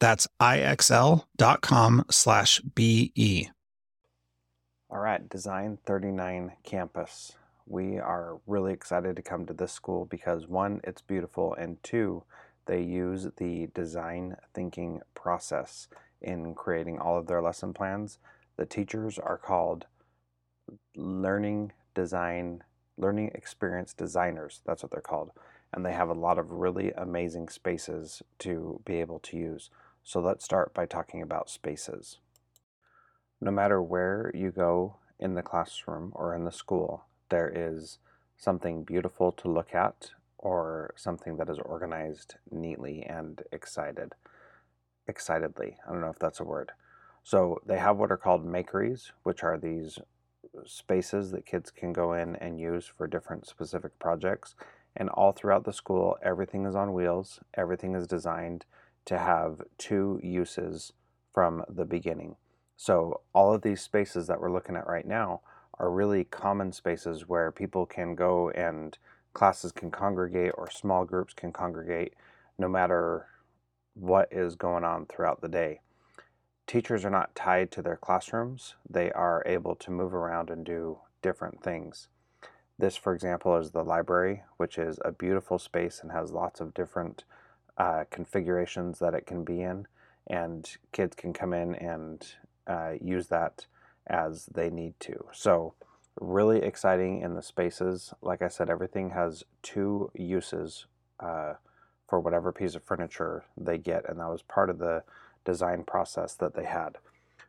That's ixl.com slash BE. All right, Design 39 campus. We are really excited to come to this school because one, it's beautiful, and two, they use the design thinking process in creating all of their lesson plans. The teachers are called learning design, learning experience designers. That's what they're called. And they have a lot of really amazing spaces to be able to use. So let's start by talking about spaces. No matter where you go in the classroom or in the school, there is something beautiful to look at or something that is organized neatly and excited. Excitedly. I don't know if that's a word. So they have what are called makeries, which are these spaces that kids can go in and use for different specific projects. And all throughout the school, everything is on wheels, everything is designed to have two uses from the beginning. So all of these spaces that we're looking at right now are really common spaces where people can go and classes can congregate or small groups can congregate no matter what is going on throughout the day. Teachers are not tied to their classrooms. They are able to move around and do different things. This, for example, is the library, which is a beautiful space and has lots of different uh, configurations that it can be in, and kids can come in and uh, use that as they need to. So, really exciting in the spaces. Like I said, everything has two uses uh, for whatever piece of furniture they get, and that was part of the design process that they had.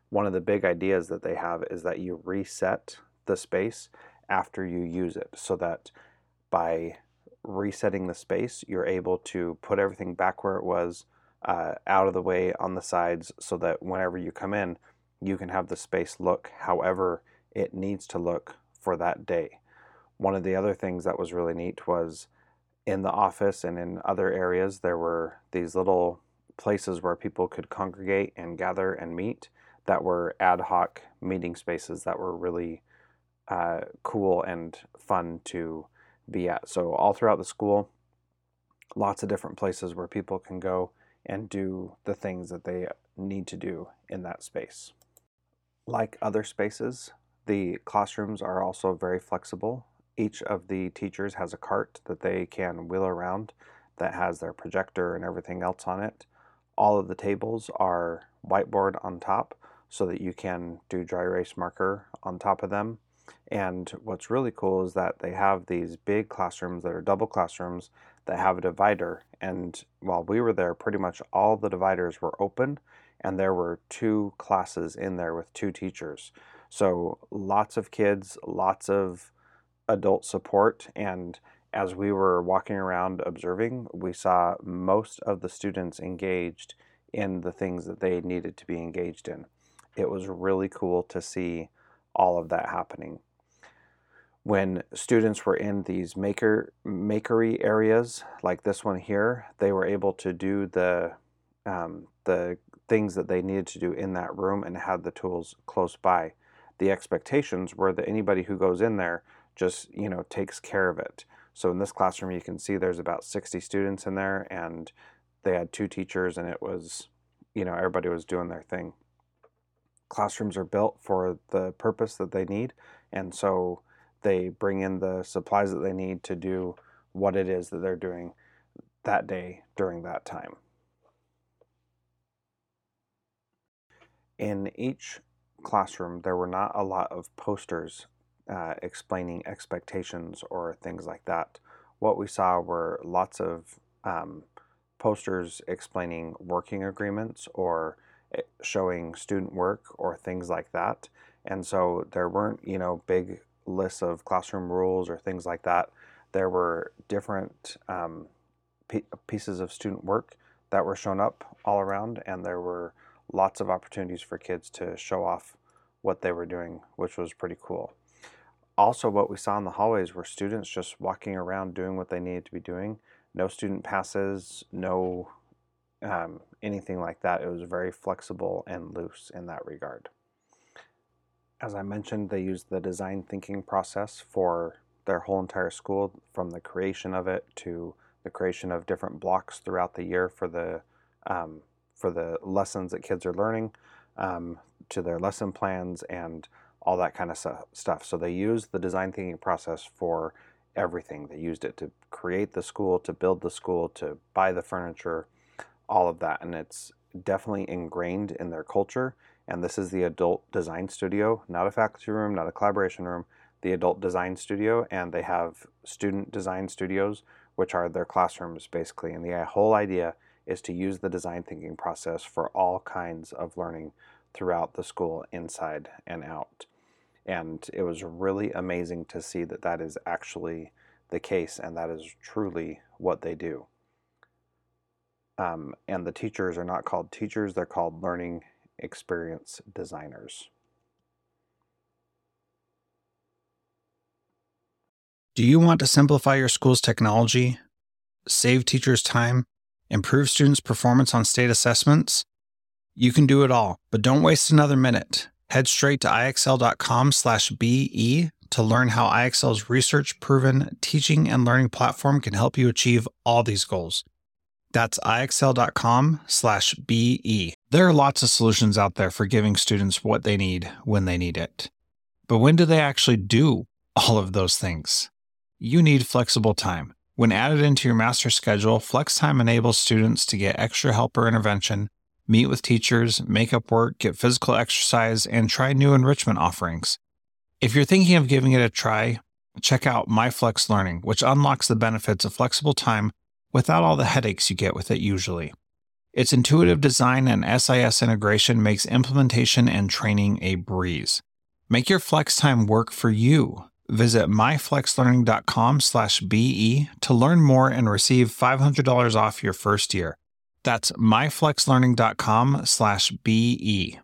One of the big ideas that they have is that you reset the space after you use it so that by resetting the space, you're able to put everything back where it was, uh, out of the way on the sides, so that whenever you come in, you can have the space look however it needs to look for that day. One of the other things that was really neat was in the office and in other areas, there were these little places where people could congregate and gather and meet that were ad hoc meeting spaces that were really uh, cool and fun to be at. So, all throughout the school, lots of different places where people can go and do the things that they need to do in that space. Like other spaces, the classrooms are also very flexible. Each of the teachers has a cart that they can wheel around that has their projector and everything else on it. All of the tables are whiteboard on top so that you can do dry erase marker on top of them and what's really cool is that they have these big classrooms that are double classrooms that have a divider. And while we were there, pretty much all the dividers were open, and there were two classes in there with two teachers. So lots of kids, lots of adult support. And as we were walking around observing, we saw most of the students engaged in the things that they needed to be engaged in. It was really cool to see all of that happening. When students were in these maker makery areas like this one here, they were able to do the um, the things that they needed to do in that room and had the tools close by. The expectations were that anybody who goes in there just, you know, takes care of it. So in this classroom, you can see there's about 60 students in there and they had two teachers and it was, you know, everybody was doing their thing. Classrooms are built for the purpose that they need. And so they bring in the supplies that they need to do what it is that they're doing that day during that time. In each classroom, there were not a lot of posters uh, explaining expectations or things like that. What we saw were lots of um, posters explaining working agreements or showing student work or things like that. And so there weren't, you know, big lists of classroom rules or things like that. There were different um, pieces of student work that were shown up all around, and there were lots of opportunities for kids to show off what they were doing, which was pretty cool. Also, what we saw in the hallways were students just walking around doing what they needed to be doing. No student passes, no um, anything like that. It was very flexible and loose in that regard. As I mentioned, they used the design thinking process for their whole entire school, from the creation of it to the creation of different blocks throughout the year for the um, for the lessons that kids are learning, um, to their lesson plans and all that kind of stuff. So they used the design thinking process for everything. They used it to create the school, to build the school, to buy the furniture, all of that, and it's definitely ingrained in their culture. And this is the adult design studio, not a faculty room, not a collaboration room, the adult design studio, and they have student design studios which are their classrooms basically. And the uh, whole idea is to use the design thinking process for all kinds of learning throughout the school, inside and out. And it was really amazing to see that that is actually the case and that is truly what they do. Um, and the teachers are not called teachers, they're called learning experience designers. Do you want to simplify your school's technology, save teachers time, improve students' performance on state assessments? You can do it all, but don't waste another minute. Head straight to ixl.com/be to learn how IXL's research-proven teaching and learning platform can help you achieve all these goals. That's ixl.com slash BE. There are lots of solutions out there for giving students what they need when they need it. But when do they actually do all of those things? you need flexible time. When added into your master schedule, Flex Time enables students to get extra help or intervention, meet with teachers, make up work, get physical exercise, and try new enrichment offerings. If you're thinking of giving it a try, check out MyFlex Learning, which unlocks the benefits of flexible time without all the headaches you get with it usually. Its intuitive design and SIS integration makes implementation and training a breeze. Make your flex time work for you Visit myflexlearning.com/be to learn more and receive $500 off your first year. That's myflexlearning.com/be.